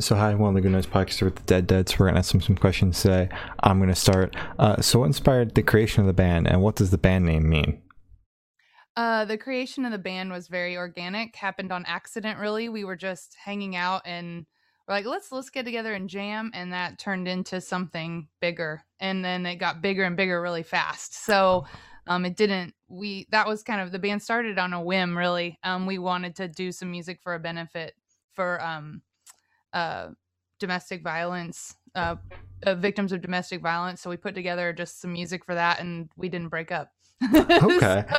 So hi, one Good Noise podcasts with the Dead Deads. We're gonna ask some some questions today. I'm gonna start. Uh, so, what inspired the creation of the band, and what does the band name mean? Uh, the creation of the band was very organic. Happened on accident, really. We were just hanging out and we're like, let's let's get together and jam, and that turned into something bigger. And then it got bigger and bigger really fast. So, um, it didn't. We that was kind of the band started on a whim, really. Um, we wanted to do some music for a benefit for um uh, domestic violence, uh, uh, victims of domestic violence. So we put together just some music for that, and we didn't break up. Okay.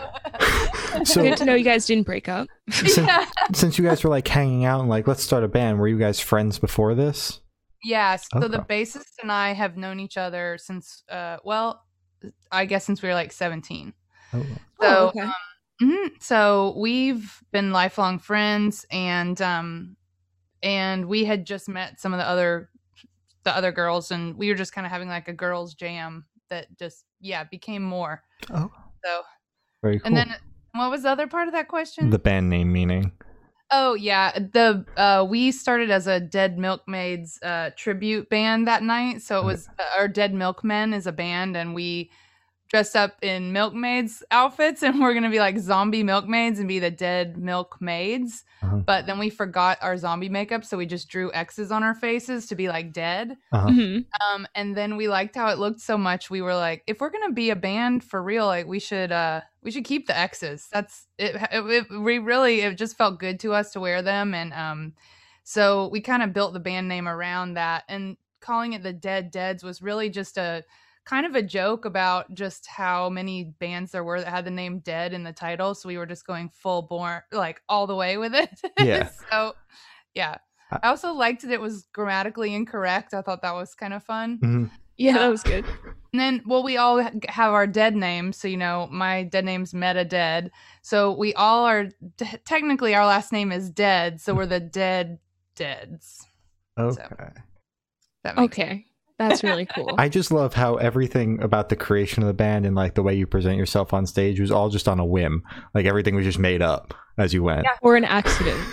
So- Good to know you guys didn't break up. Since, yeah. since you guys were like hanging out and like, let's start a band. Were you guys friends before this? Yeah, so the bassist and I have known each other since, uh, well, I guess since we were like 17. Oh. So, Oh, okay. um, mhm, so we've been lifelong friends, and um, and we had just met some of the other the other girls, and we were just kind of having like a girls' jam that just yeah became more. Oh, So, very cool. and then what was the other part of that question? the band name meaning. Oh yeah, the uh we started as a Dead Milkmaids uh tribute band that night. So it was uh, our Dead Milkmen is a band and we dressed up in milkmaids outfits and we're going to be like zombie milkmaids and be the dead milkmaids. Uh-huh. But then we forgot our zombie makeup so we just drew X's on our faces to be like dead. Uh-huh. Mhm. Um and then we liked how it looked so much we were like if we're going to be a band for real like we should uh we should keep the X's. That's it, it, it we really it just felt good to us to wear them and um so we kind of built the band name around that and calling it the Dead Deads was really just a kind of a joke about just how many bands there were that had the name Dead in the title so we were just going full born like all the way with it. Yeah. so yeah. Uh, I also liked that it was grammatically incorrect. I thought that was kind of fun. Mhm. Yeah, that was good. And then, well, we all have our dead names. So, you know, my dead name's Meta Dead. So we all are, t- technically, our last name is Dead. So we're the Dead Deads. Okay. That makes Okay. That's really cool. I just love how everything about the creation of the band and like the way you present yourself on stage was all just on a whim. Like everything was just made up as you went. Yeah. or an accident.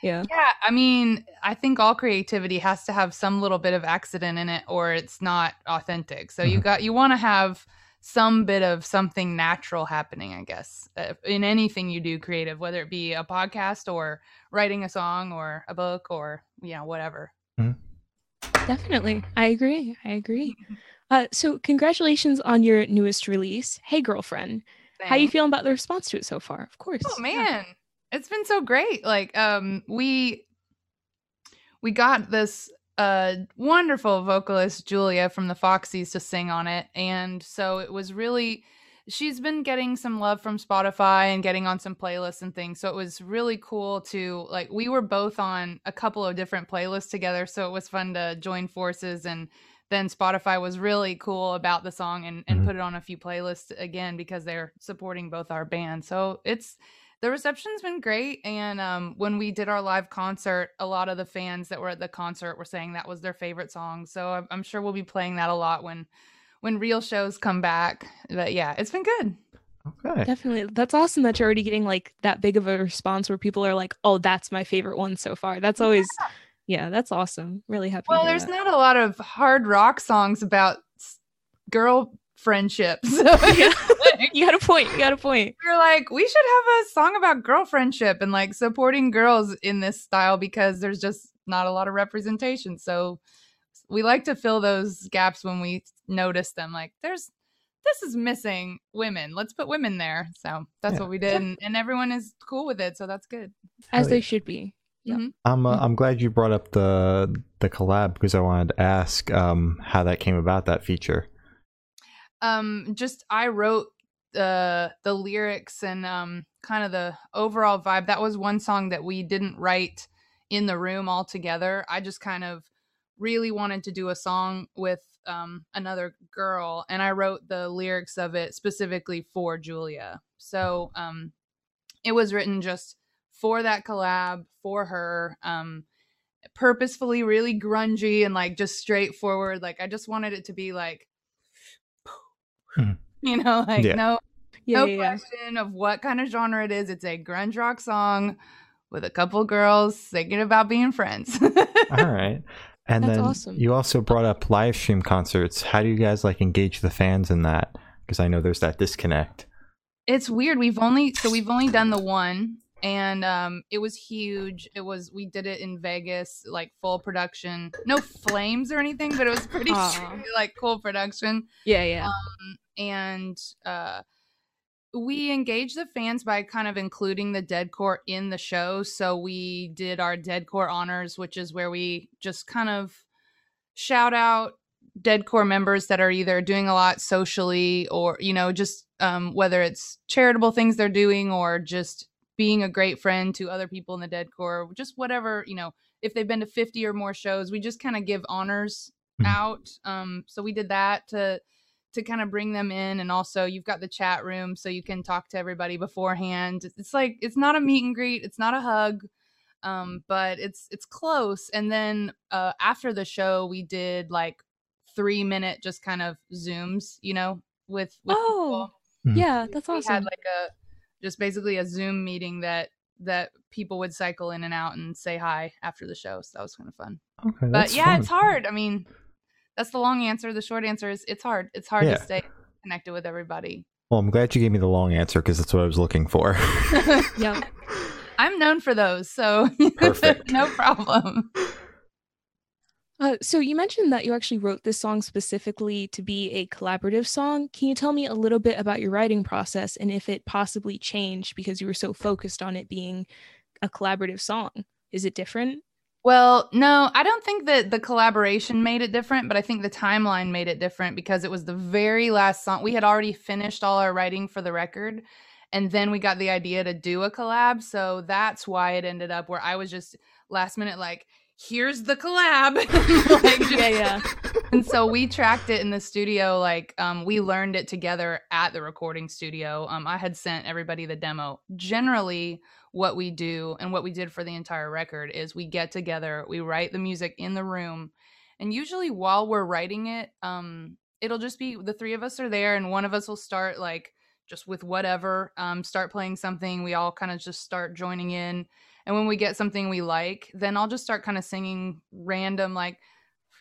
Yeah. Yeah, I mean, I think all creativity has to have some little bit of accident in it, or it's not authentic. So you Mhm. got you want to have some bit of something natural happening, I guess, uh, in anything you do creative, whether it be a podcast or writing a song or a book or you know whatever. Definitely. I agree. I agree. Uh, so congratulations on your newest release, Hey Girlfriend. How you Thanks. feeling about the response to it so far? Of course. Oh man, it's been so great. Like um we we got this uh wonderful vocalist Julia from the Foxies to sing on it and so it was really she's been getting some love from Spotify and getting on some playlists and things. So it was really cool to like we were both on a couple of different playlists together, so it was fun to join forces and then Spotify was really cool about the song and, and Mhm. put it on a few playlists again because they're supporting both our bands. So it's the reception's been great. And um, when we did our live concert, a lot of the fans that were at the concert were saying that was their favorite song. So I'm, I'm sure we'll be playing that a lot when when real shows come back. But yeah, it's been good. Okay. Definitely. That's awesome that you're already getting like that big of a response where people are like, oh, that's my favorite one so far. That's always, yeah, that's awesome. Really happy. Well, there's that. not a lot of hard rock songs about girl friendships. So Yeah. like, you got a point. You got a point. we're like, we should have a song about girl friendship and like supporting girls in this style because there's just not a lot of representation. So we like to fill those gaps when we notice them. Like, there's this is missing women. Let's put women there. So that's Yeah. what we did, and, and everyone is cool with it. So that's good. As Hell they yeah. should be. Yeah. Mhm. I'm uh, I'm glad you brought up the the collab because I wanted to ask um how that came about that feature. um just i wrote the the lyrics and um kind of the overall vibe that was one song that we didn't write in the room all together i just kind of really wanted to do a song with um another girl and i wrote the lyrics of it specifically for julia so um it was written just for that collab for her um purposefully really grungy and like just straightforward like i just wanted it to be like Mhm. you know like Yeah. no Yeah, no yeah, yeah. question of what kind of genre it is it's a grunge rock song with a couple girls thinking about being friends. All right. And That's then awesome. you also brought up live stream concerts. How do you guys like engage the fans in that? Because I know there's that disconnect. it's weird. We've only so we've only done the one and um it was huge. It was we did it in Vegas, like full production. No flames or anything, but it was pretty Aw. like cool production. Yeah, yeah. Um, and uh we engage the fans by kind of including the deadcore in the show. So we did our deadcore honors, which is where we just kind of shout out deadcore members that are either doing a lot socially or you know just um, whether it's charitable things they're doing or just being a great friend to other people in the deadcore just whatever you know if they've been to 50 or more shows we just kind of give honors Mhm. out um, so we did that to to kind of bring them in and also you've got the chat room so you can talk to everybody beforehand it's like it's not a meet and greet it's not a hug um but it's it's close and then uh after the show we did like three minute just kind of zooms you know with, with Oh, Mhm. yeah, that's awesome. we awesome. had like a just basically a zoom meeting that that people would cycle in and out and say hi after the show so that was kind of fun Okay, but yeah fun. it's hard i mean that's the long answer the short answer is it's hard it's hard Yeah. to stay connected with everybody Well, I'm glad you gave me the long answer because that's what I was looking for. yeah. i'm known for those so no problem Uh, so you mentioned that you actually wrote this song specifically to be a collaborative song. Can you tell me a little bit about your writing process and if it possibly changed because you were so focused on it being a collaborative song? Is it different? Well, no, I don't think that the collaboration made it different, but I think the timeline made it different because it was the very last song. We had already finished all our writing for the record, and then we got the idea to do a collab. So that's why it ended up where I was just last minute, like, here's the collab. Like, just- yeah, yeah. and so we tracked it in the studio like um, we learned it together at the recording studio um, i had sent everybody the demo generally what we do and what we did for the entire record is we get together we write the music in the room and usually while we're writing it um, it'll just be the three of us are there and one of us will start like just with whatever um, start playing something we all kind of just start joining in and when we get something we like then i'll just start kind of singing random like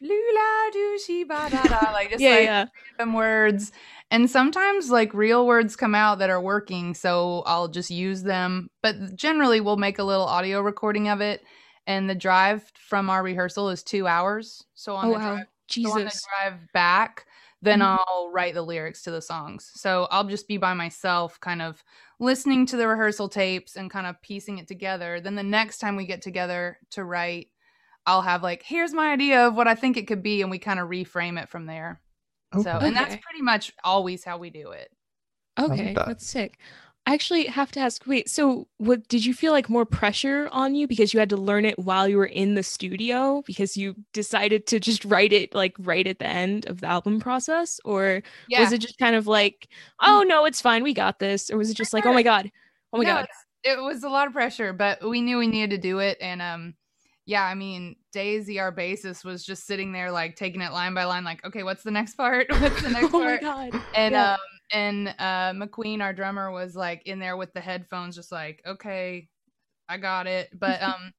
Flula do shi ba da da like just yeah, like yeah. random words. And sometimes like real words come out that are working so i'll just use them. But generally we'll make a little audio recording of it. And the drive from our rehearsal is two hours. So on Oh, the wow. drive so on the drive back then Mhm. i'll write the lyrics to the songs. So i'll just be by myself kind of listening to the rehearsal tapes and kind of piecing it together. Then the next time we get together to write i'll have like here's my idea of what i think it could be and we kind of reframe it from there so and that's pretty much always how we do it Okay, that. that's sick. I actually have to ask, wait, so what did you feel like more pressure on you because you had to learn it while you were in the studio because you decided to just write it like right at the end of the album process? Or yeah was it just kind of like, oh no, it's fine, we got this? Or was it just like, oh my God, oh my No, God. it was a lot of pressure but we knew we needed to do it and um yeah i mean daisy our bassist was just sitting there like taking it line by line like okay what's the next part? What's the next Oh my part? God. and Yeah. um and uh mcqueen our drummer was like in there with the headphones just like okay i got it. But um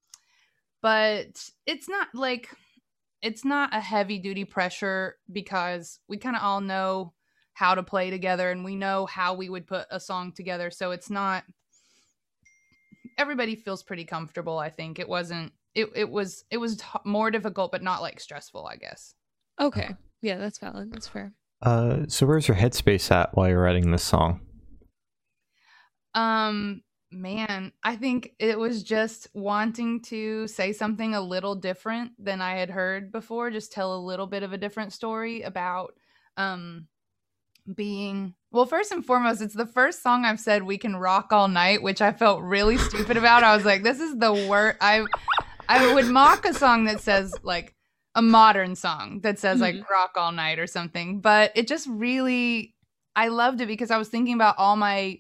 but it's not like it's not a heavy duty pressure because we kind of all know how to play together and we know how we would put a song together. So it's not everybody feels pretty comfortable i think. It wasn't it, it was it was t- more difficult but not like stressful i guess Okay. Yeah, that's valid. That's fair. Uh, so where's your headspace at while you're writing this song? Um, man, I think it was just wanting to say something a little different than I had heard before, just tell a little bit of a different story about um being well, first and foremost, it's the first song I've said we can rock all night, which I felt really stupid about. I was like, this is the worst I I would mock a song that says like a modern song that says like mm-hmm. rock all night or something, but it just really I loved it because I was thinking about all my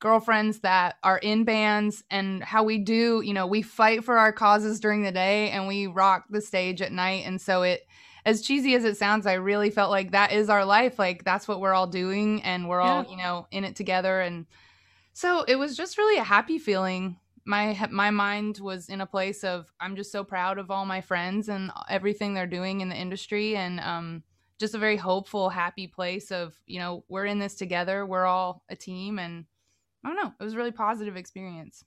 girlfriends that are in bands and how we do, you know, we fight for our causes during the day and we rock the stage at night. And so it, as cheesy as it sounds, I really felt like that is our life. Like that's what we're all doing and we're all, you know, in it together. And so it was just really a happy feeling. My my mind was in a place of I'm just so proud of all my friends and everything they're doing in the industry and um just a very hopeful, happy place of, you know, we're in this together, we're all a team and I don't know, it was a really positive experience.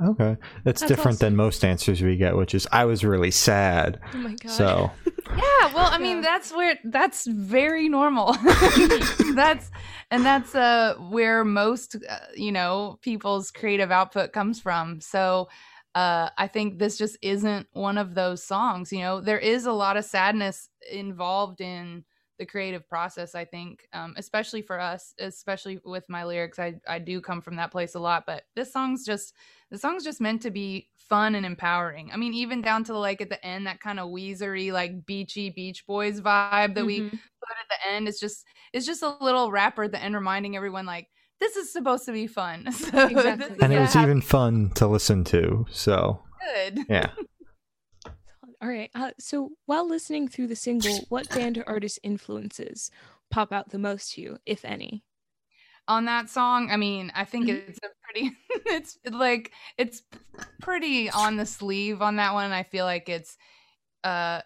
Okay. That's, That's different awesome. than most answers we get, which is I was really sad. Oh my god. So Yeah, well, I mean, yeah. that's where that's very normal. that's and that's uh where most uh, you know, people's creative output comes from. So uh, I think this just isn't one of those songs. You know, there is a lot of sadness involved in the creative process i think um, especially for us especially with my lyrics I, I do come from that place a lot but this song's just the song's just meant to be fun and empowering. I mean even down to like at the end that kind of weezery like beachy beach boys vibe that mm-hmm. we put at the end it's just it's just a little rapper at the end reminding everyone like this is supposed to be fun. So exactly. and it was happy- even fun to listen to so good. Yeah All right. Uh, so while listening through the single, what band or artist influences pop out the most to you, if any? On that song, I mean, I think mm-hmm. it's a pretty, it's like, it's pretty on the sleeve on that one. I feel like it's, uh,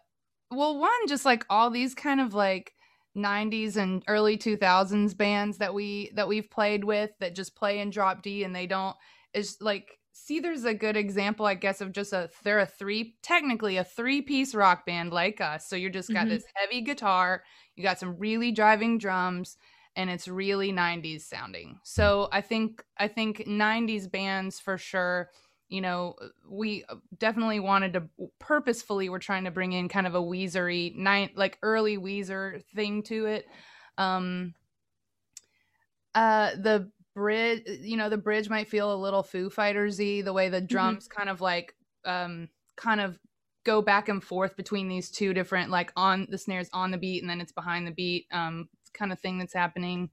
well, one, just like all these kind of like, 90s and early 2000s bands that we that we've played with that just play in drop D and they don't is like Seether's a good example, I guess, of just a they're a three technically a three piece rock band like us. So you're just got mm-hmm. this heavy guitar, you got some really driving drums, and it's really 90s sounding. So I think I think 90s bands for sure. You know, we definitely wanted to purposefully we're trying to bring in kind of a Weezery night like early Weezer thing to it. Um uh the bridge you know the bridge might feel a little foo fightersy the way the mm-hmm. drums mm-hmm. kind of like um kind of go back and forth between these two different like on the snares on the beat and then it's behind the beat um kind of thing that's happening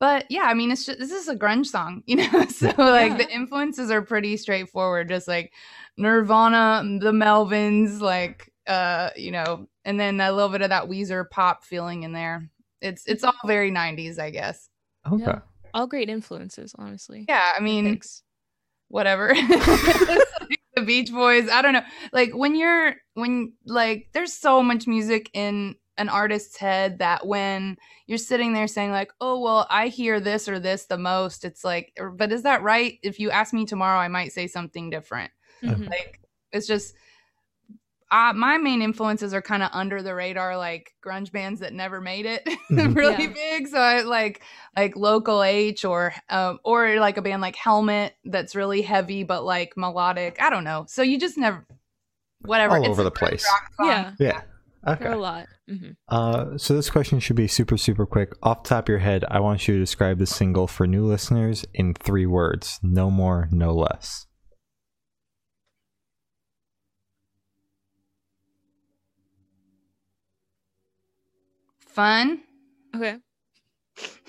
but yeah i mean it's just this is a grunge song you know so like yeah. the influences are pretty straightforward just like nirvana the melvins like uh you know and then a little bit of that weezer pop feeling in there it's it's all very 90s i guess okay yeah all great influences, honestly. Yeah, I mean, Thanks. whatever. the Beach Boys. I don't know. Like when you're when like there's so much music in an artist's head that when you're sitting there saying like, "Oh, well, I hear this or this the most," it's like, but is that right? If you ask me tomorrow, I might say something different. Mm-hmm. Like it's just uh, my main influences are kind of under the radar, like grunge bands that never made it mm-hmm. really yeah. big. So I like like Local H or um, or like a band like Helmet that's really heavy but like melodic. I don't know. So you just never whatever all it's over the place. Yeah, yeah. Okay. a lot. Mm-hmm. Uh, so this question should be super super quick. Off top of your head, I want you to describe the single for new listeners in three words. No more, no less. Fun. Okay.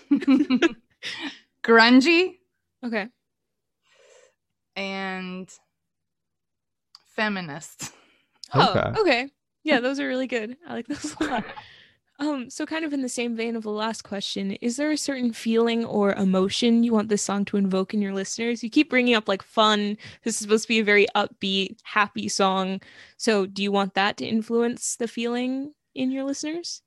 grungy. Okay. And feminist. Oh, okay. okay. Yeah, those are really good. I like those a lot. Um, so kind of in the same vein of the last question, is there a certain feeling or emotion you want this song to invoke in your listeners? You keep bringing up like fun. This is supposed to be a very upbeat, happy song. So do you want that to influence the feeling in your listeners?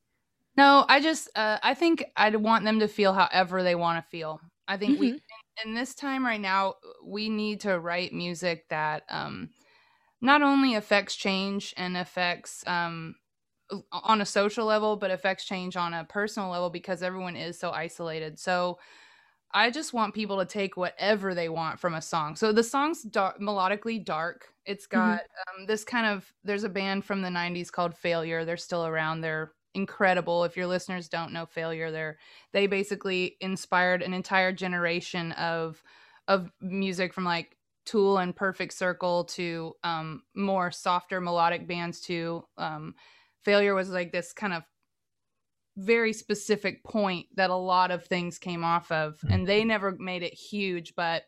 No, I just uh, I think I'd want them to feel however they want to feel. I think mm-hmm. we in, this time right now we need to write music that um, not only affects change and affects um, on a social level, but affects change on a personal level because everyone is so isolated. So I just want people to take whatever they want from a song. So the song's dark, melodically dark. It's mm-hmm. got mm-hmm. um, this kind of. There's a band from the '90s called Failure. They're still around. They're incredible. If your listeners don't know Failure, they're they basically inspired an entire generation of of music from like Tool and Perfect Circle to um, more softer melodic bands to um, Failure was like this kind of very specific point that a lot of things came off of and they never made it huge but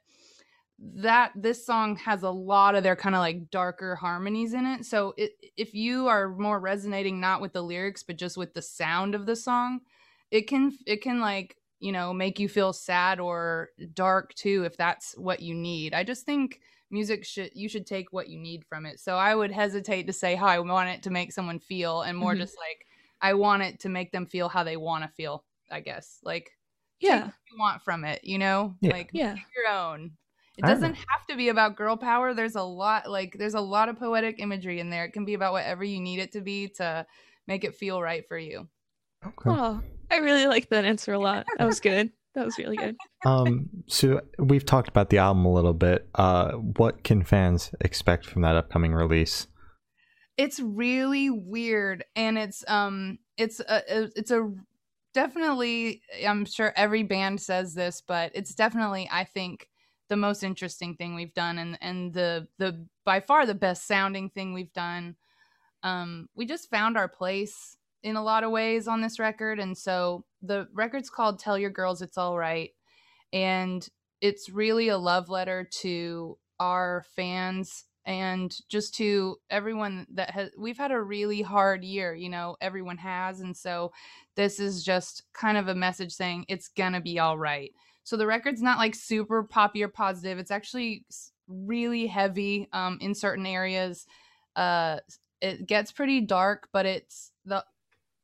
that this song has a lot of their kind of like darker harmonies in it. So it, if you are more resonating not with the lyrics but just with the sound of the song, it can it can like you know make you feel sad or dark too if that's what you need. I just think music should you should take what you need from it so i would hesitate to say how i want it to make someone feel and more Mhm. just like i want it to make them feel how they want to feel i guess like take Yeah. what you want from it you know Yeah. like Yeah. your own it doesn't have to be about girl power there's a lot like there's a lot of poetic imagery in there it can be about whatever you need it to be to make it feel right for you Okay. Oh, I really like that answer a lot. That was good. That was really good. Um, so we've talked about the album a little bit. Uh, what can fans expect from that upcoming release? it's really weird and it's um it's a it's a definitely i'm sure every band says this but it's definitely i think the most interesting thing we've done and and the the by far the best sounding thing we've done. Um we just found our place in a lot of ways on this record. And so the record's called tell your girls it's all right. And it's really a love letter to our fans and just to everyone that has we've had a really hard year you know everyone has. And so this is just kind of a message saying it's gonna be all right so the record's not like super poppy or positive. It's actually really heavy um in certain areas. Uh it gets pretty dark but it's the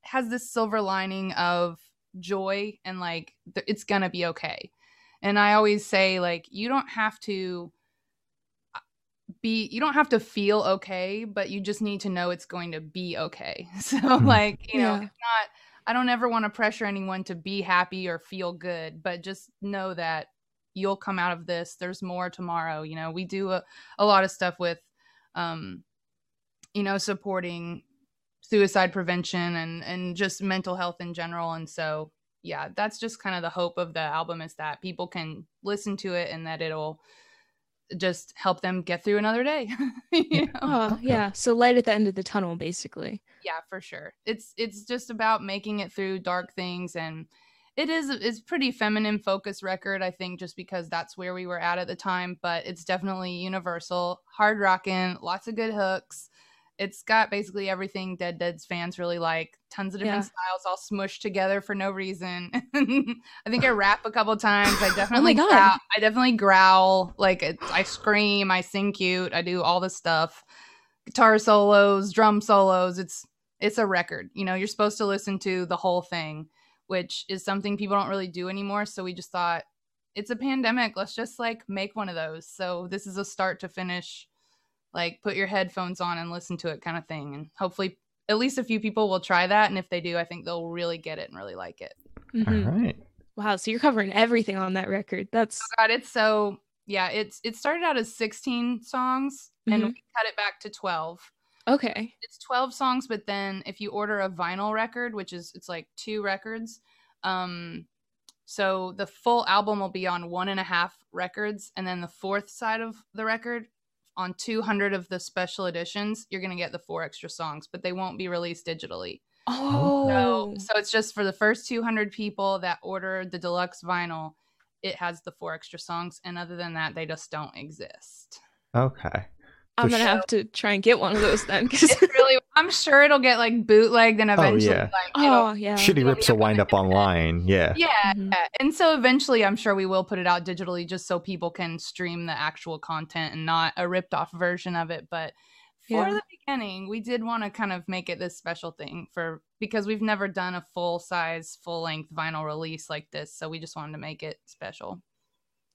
has this silver lining of joy and like th- it's gonna be okay. And i always say like you don't have to uh, be you don't have to feel okay but you just need to know it's going to be okay. So like you know Yeah. it's not i don't ever want to pressure anyone to be happy or feel good but just know that you'll come out of this. There's more tomorrow you know? We do a, a lot of stuff with um you know supporting suicide prevention and and just mental health in general and so yeah that's just kind of the hope of the album is that people can listen to it and that it'll just help them get through another day you know? Oh, yeah. So light at the end of the tunnel, basically. yeah for sure it's it's just about making it through dark things and it is it's pretty feminine focused record i think just because that's where we were at at the time but it's definitely universal hard rocking lots of good hooks it's got basically everything dead dead's fans really like tons of different Yeah. styles all smushed together for no reason i think i rap a couple times i oh definitely God. growl, i definitely growl like i scream i sing cute i do all this stuff guitar solos, drum solos. It's it's a record. You know, you're supposed to listen to the whole thing, which is something people don't really do anymore. So we just thought it's a pandemic. Let's just like make one of those. So this is a start to finish, like put your headphones on and listen to it kind of thing. And hopefully at least a few people will try that. And if they do, I think they'll really get it and really like it. Mhm. All right. Wow. So you're covering everything on that record. That's God, it's so yeah, it's it started out as 16 songs and Mhm. we cut it back to 12. okay. it's 12 songs but then if you order a vinyl record which is it's like two records um so the full album will be on one and a half records and then the fourth side of the record on 200 of the special editions you're going to get the four extra songs but they won't be released digitally Oh. so, so it's just for the first 200 people that order the deluxe vinyl it has the four extra songs and other than that they just don't exist Okay. I'm gonna have to try and get one of those then. 'cause- it's really i'm sure it'll get like bootlegged and eventually yeah. like oh yeah. Shitty rips will wind up online. Yeah. Yeah, Mhm. yeah. And so eventually I'm sure we will put it out digitally just so people can stream the actual content and not a ripped off version of it. But for Yeah. the beginning, we did want to kind of make it this special thing for because we've never done a full size, full length vinyl release like this. So we just wanted to make it special.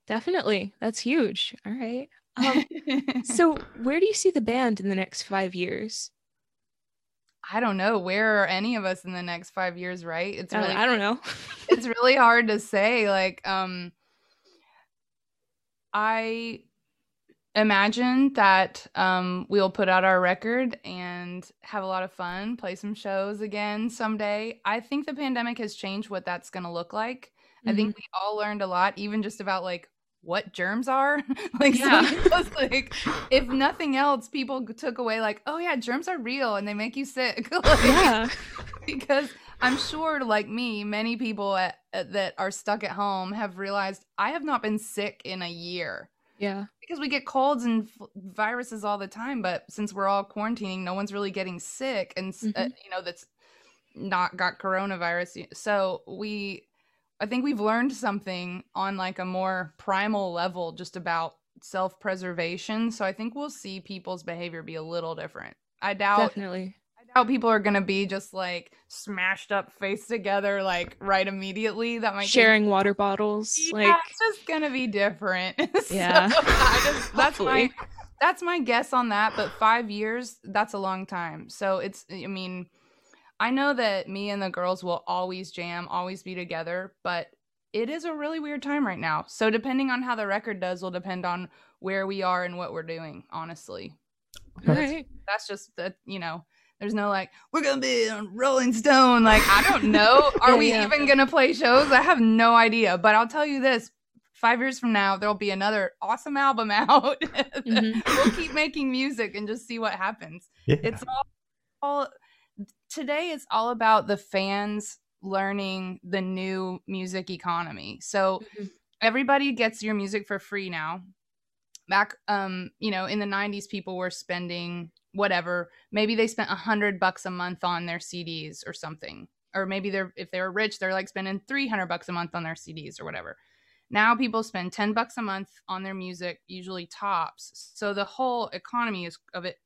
Definitely. That's huge. All right. Um, so where do you see the band in the next five years? I don't know where are any of us in the next five years, right? It's really I don't know. it's really hard to say like um i imagine that um we'll put out our record and have a lot of fun play some shows again someday i think the pandemic has changed what that's going to look like i think we all learned a lot even just about like what germs are like Yeah. like if nothing else people took away like oh yeah germs are real and they make you sick Like, yeah. because I'm sure, like me, many people at, at- that are stuck at home have realized I have not been sick in a year Yeah. because we get colds and f- viruses all the time. But since we're all quarantining, no one's really getting sick, and uh, Mhm. you know that's not got coronavirus. So we, I think we've learned something on like a more primal level just about self-preservation. So I think we'll see people's behavior be a little different. I doubt Definitely. I doubt people are gonna be just like smashed up face together like right immediately. That might take- Sharing water bottles. Yeah, Like it's just gonna be different. So, Yeah. I just, that's my that's my guess on that. But five years, that's a long time. So it's I mean, I know that me and the girls will always jam, always be together, but it is a really weird time right now. So depending on how the record does will depend on where we are and what we're doing, honestly. all right. That's just that, you know, there's no like, we're gonna be on Rolling Stone. Like, I don't know. Are Yeah, we yeah. even gonna play shows? I have no idea. But I'll tell you this five years from now, there'll be another awesome album out. Mhm. we'll keep making music and just see what happens. Yeah. It's all, all today it's all about the fans learning the new music economy. So Mhm. everybody gets your music for free now. Back um, you know, in the 90s people were spending whatever, maybe they spent a 100 bucks a month on their CDs or something. Or maybe they're if they were rich, they're like spending 300 bucks a month on their CDs or whatever. Now people spend 10 bucks a month on their music, usually tops. So the whole economy is of it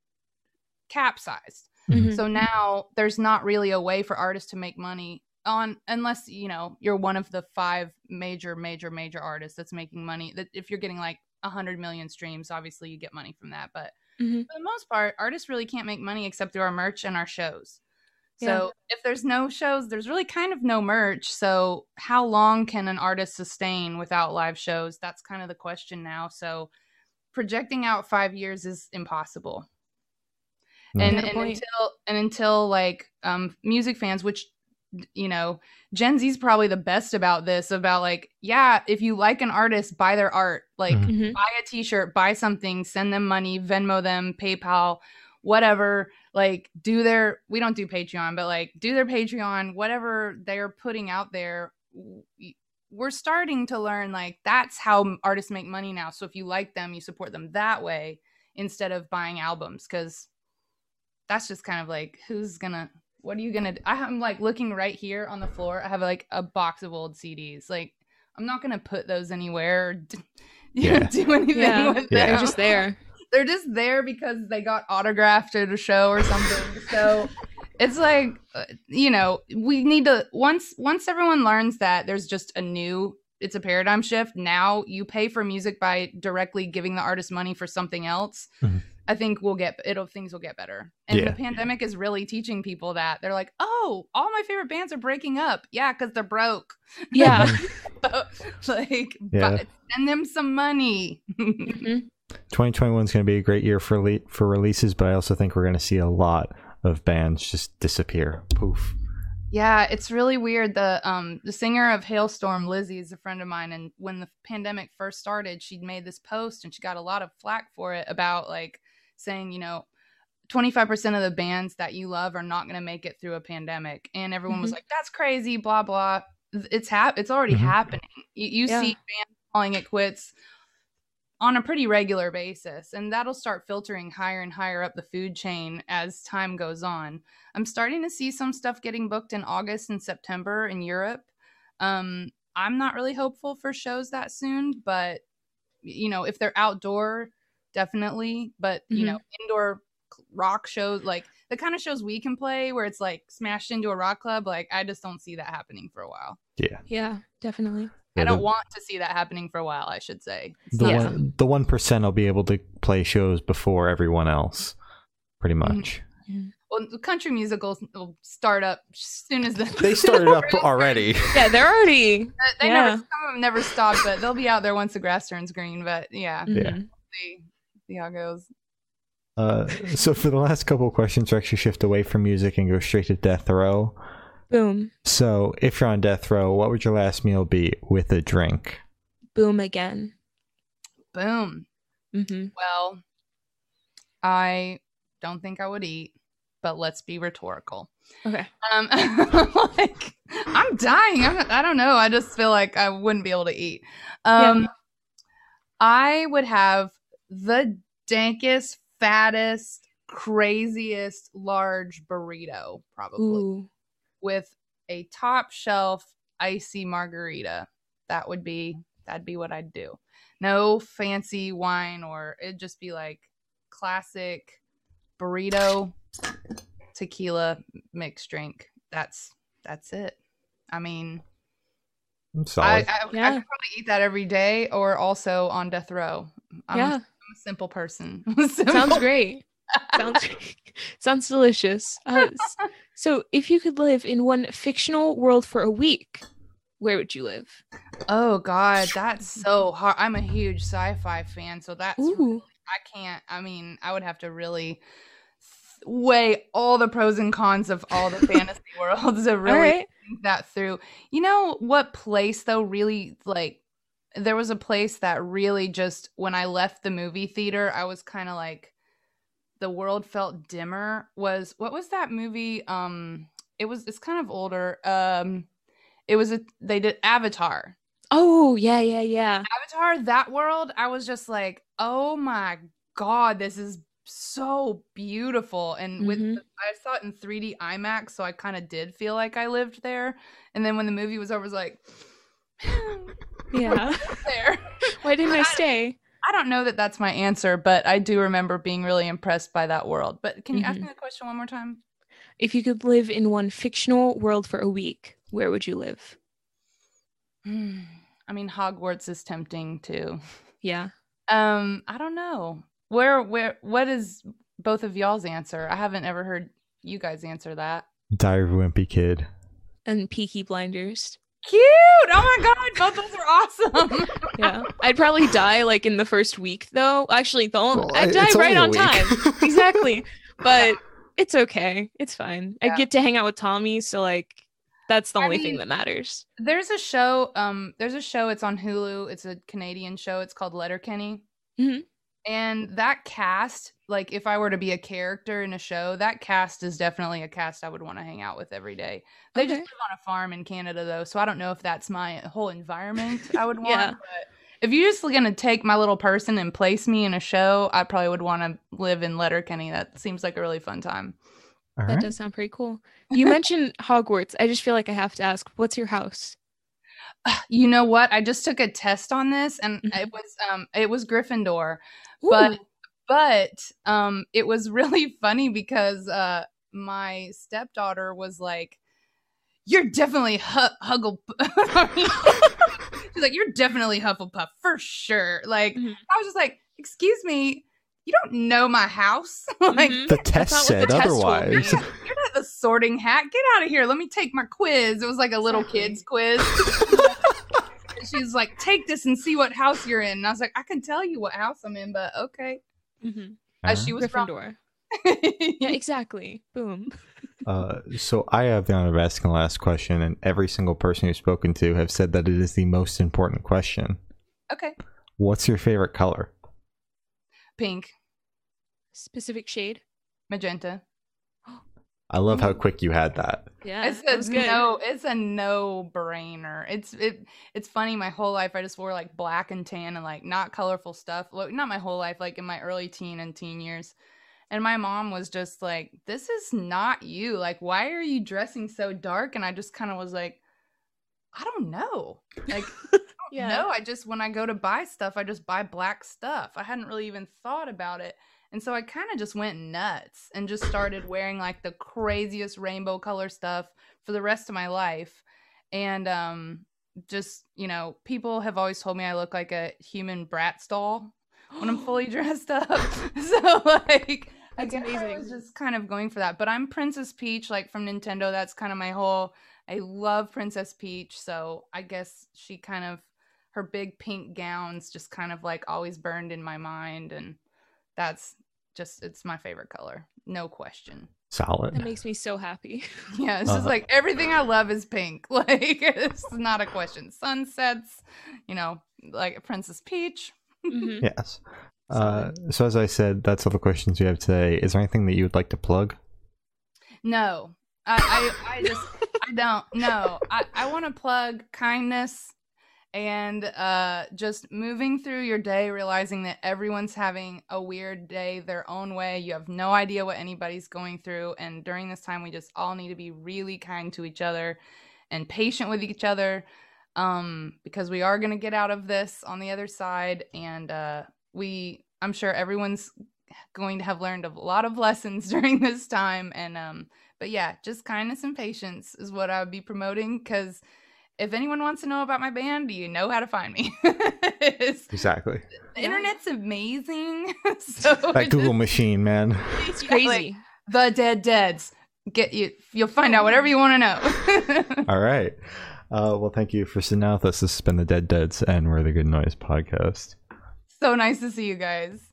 capsized. Mhm. So now there's not really a way for artists to make money on unless, you know, you're one of the five major major major artists that's making money. That if you're getting like 100 million streams, obviously you get money from that, but Mhm. for the most part, artists really can't make money except through our merch and our shows. Yeah. So if there's no shows, there's really kind of no merch. So how long can an artist sustain without live shows? That's kind of the question now. So projecting out five years is impossible. And, Fair and point. until and until like um music fans, which you know, Gen Z's probably the best about this, about like, yeah, if you like an artist, buy their art. Like Mhm. Mhm. buy a t-shirt buy something send them money venmo them paypal whatever like do their we don't do patreon but like do their patreon whatever they're putting out there we're starting to learn like that's how artists make money now so if you like them you support them that way instead of buying albums because that's just kind of like who's gonna what are you gonna do? i'm like looking right here on the floor i have like a box of old cds like i'm not gonna put those anywhere or d- you know, Yeah. do anything Yeah. with Yeah. them They're just there. they're just there because they got autographed at a show or something. so it's like uh, you know we need to once once everyone learns that there's just a new it's a paradigm shift now you pay for music by directly giving the artist money for something else Mhm. I think we'll get it'll things will get better and Yeah. the pandemic is really teaching people that they're like oh all my favorite bands are breaking up yeah because they're broke Yeah. like Yeah. but send them some money Mhm. 2021 is going to be a great year for le- for releases, but I also think we're going to see a lot of bands just disappear. Poof. Yeah, it's really weird. The um the singer of Halestorm, Lzzy, is a friend of mine, and when the pandemic first started, she'd made this post and she got a lot of flack for it about like saying, you know, 25% of the bands that you love are not going to make it through a pandemic. And everyone was Mhm. like, that's crazy, blah blah. It's hap- it's already Mhm. happening. You, you Yeah. see bands calling it quits on a pretty regular basis and that'll start filtering higher and higher up the food chain as time goes on i'm starting to see some stuff getting booked in august and september in europe um, i'm not really hopeful for shows that soon but you know if they're outdoor definitely but you know indoor rock shows like the kind of shows we can play where it's like smashed into a rock club like i just don't see that happening for a while Yeah. Yeah, definitely. i don't the- want to see that happening for a while i should say The Yeah. one the one percent will be able to play shows before everyone else, pretty Mm-hmm. much. Well, country musicals will start up as soon as the They started up already. Yeah, they're already. They Yeah. never, some of them never stop, but they'll be out there once the grass turns green. But yeah, Yeah. Mhm. See, see how it goes. Uh, so for the last couple of questions, we actually shift away from music and go straight to death row. Boom. So if you're on death row, what would your last meal be with a drink? Boom again. Boom. hmm Well, I don't think I would eat, but let's be rhetorical. Okay. Um, like I'm dying. I'm, I don't know. I just feel like I wouldn't be able to eat. Um, I would have the dankest, fattest, craziest large burrito, probably Ooh. with a top shelf icy margarita. That would be that'd be what I'd do. no fancy wine or it'd just be like classic burrito tequila mixed drink. That's that's it. I mean, I'm I, solid. I, I could probably eat that every day or also on death row. I'm, yeah, I'm a simple person. Simple. sounds great. Sounds sounds delicious. Uh, so, if you could live in one fictional world for a week, where would you live? Oh God, that's so hard. I'm a huge sci-fi fan, so that's I can't. I mean, I would have to really weigh all the pros and cons of all the fantasy worlds to really right. think that through. You know what place though really like there was a place that really just when I left the movie theater, I was kind of like the world felt dimmer was what was that movie um it was it's kind of older um it was a they did Avatar Oh, yeah, yeah, yeah. Avatar, that world, I was just like, oh my god, this is so beautiful. And with Mhm. the- I saw it in 3D IMAX, so I kind of did feel like I lived there. And then when the movie was over, I was like, Yeah. there. Why didn't I I- stay? I don't know that that's my answer, but I do remember being really impressed by that world. But can you ask Mhm. me the question one more time? If you could live in one fictional world for a week, where would you live? Hmm. I mean, Hogwarts is tempting too. Yeah. Um, I don't know. Where, where, what is both of y'all's answer? I haven't ever heard you guys answer that. Diary of a Wimpy Kid. And Peaky Blinders. Cute! Oh my god, both those are awesome. Yeah. I'd probably die like in the first week though. Actually, the only Well, I'd die right on week. time. exactly. But it's okay. It's fine. Yeah. I get to hang out with Tommy, so like that's the I only mean- thing that matters. there's a show. Um, there's a show. It's on Hulu. It's a Canadian show. It's called Letterkenny. Mhm. And that cast, like, if I were to be a character in a show, that cast is definitely a cast I would want to hang out with every day. They just live on a farm in Canada, though, so I don't know if that's my whole environment I would want. Yeah. But if you're just gonna take my little person and place me in a show, I probably would want to live in Letterkenny. That seems like a really fun time. All That right. does sound pretty cool. You mentioned Hogwarts. I just feel like I have to ask, what's your house? You know what? I just took a test on this, and Mhm. it was um it was Gryffindor, But- Ooh. but um it was really funny because uh my stepdaughter was like, "You're definitely hu- Huggle." She's like, "You're definitely Hufflepuff for sure." Like Mhm. I was just like, "Excuse me." You don't know my house. like, Mhm. The test said the test otherwise. you're, not, you're not the sorting hat. Get out of here. Let me take my quiz. It was like a little kids quiz. She's like, take this and see what house you're in. And I was like, I can tell you what house I'm in, but okay. Mhm. As she was wrong. Gryffindor. Yeah, exactly. Boom. Uh, so I have the honor of asking the last question, and every single person you've spoken to have said that it is the most important question. okay. What's your favorite color? Pink, Specific shade. magenta. I love how mm-hmm. quick you had that. Yeah, it's that a was good. no. It's a no brainer. It's it. It's funny. My whole life, I just wore like black and tan and like not colorful stuff. Well, not my whole life. Like in my early teen and teen years, and my mom was just like, "This is not you. Like, why are you dressing so dark?" And I just kind of was like, "I don't know. Like, I don't Yeah. know. I just when I go to buy stuff, I just buy black stuff. I hadn't really even thought about it." And so I kind of just went nuts and just started wearing like the craziest rainbow color stuff for the rest of my life. And um just, you know, people have always told me I look like a human Bratz doll when I'm fully dressed up. so like I guess I was just kind of going for that. But I'm Princess Peach like from Nintendo. That's kind of my whole I love Princess Peach, so I guess she kind of her big pink gowns just kind of like always burned in my mind and that's just it's my favorite color no question Solid. That makes me so happy. yeah it's just Uh-huh. like everything i love is pink like it's not a question sunsets you know like princess peach Mhm. Yes. Uh, so as I said, that's all the questions we have today. Is there anything that you would like to plug? no i i, I just i don't no i i want to plug kindness and uh just moving through your day realizing that everyone's having a weird day their own way you have no idea what anybody's going through and during this time we just all need to be really kind to each other and patient with each other um, because we are going to get out of this on the other side. And uh, we, I'm sure everyone's going to have learned a lot of lessons during this time. And, um, but yeah, just kindness and patience is what I would be promoting because if anyone wants to know about my band, you know how to find me. exactly. The internet's amazing. so that Google just, machine, man. It's crazy. Like, the Dead Deads. Get you. You'll find out whatever you want to know. All right. Uh, well, thank you for sitting out with us. This has been the Dead Deads and We're the Good Noise podcast. So nice to see you guys.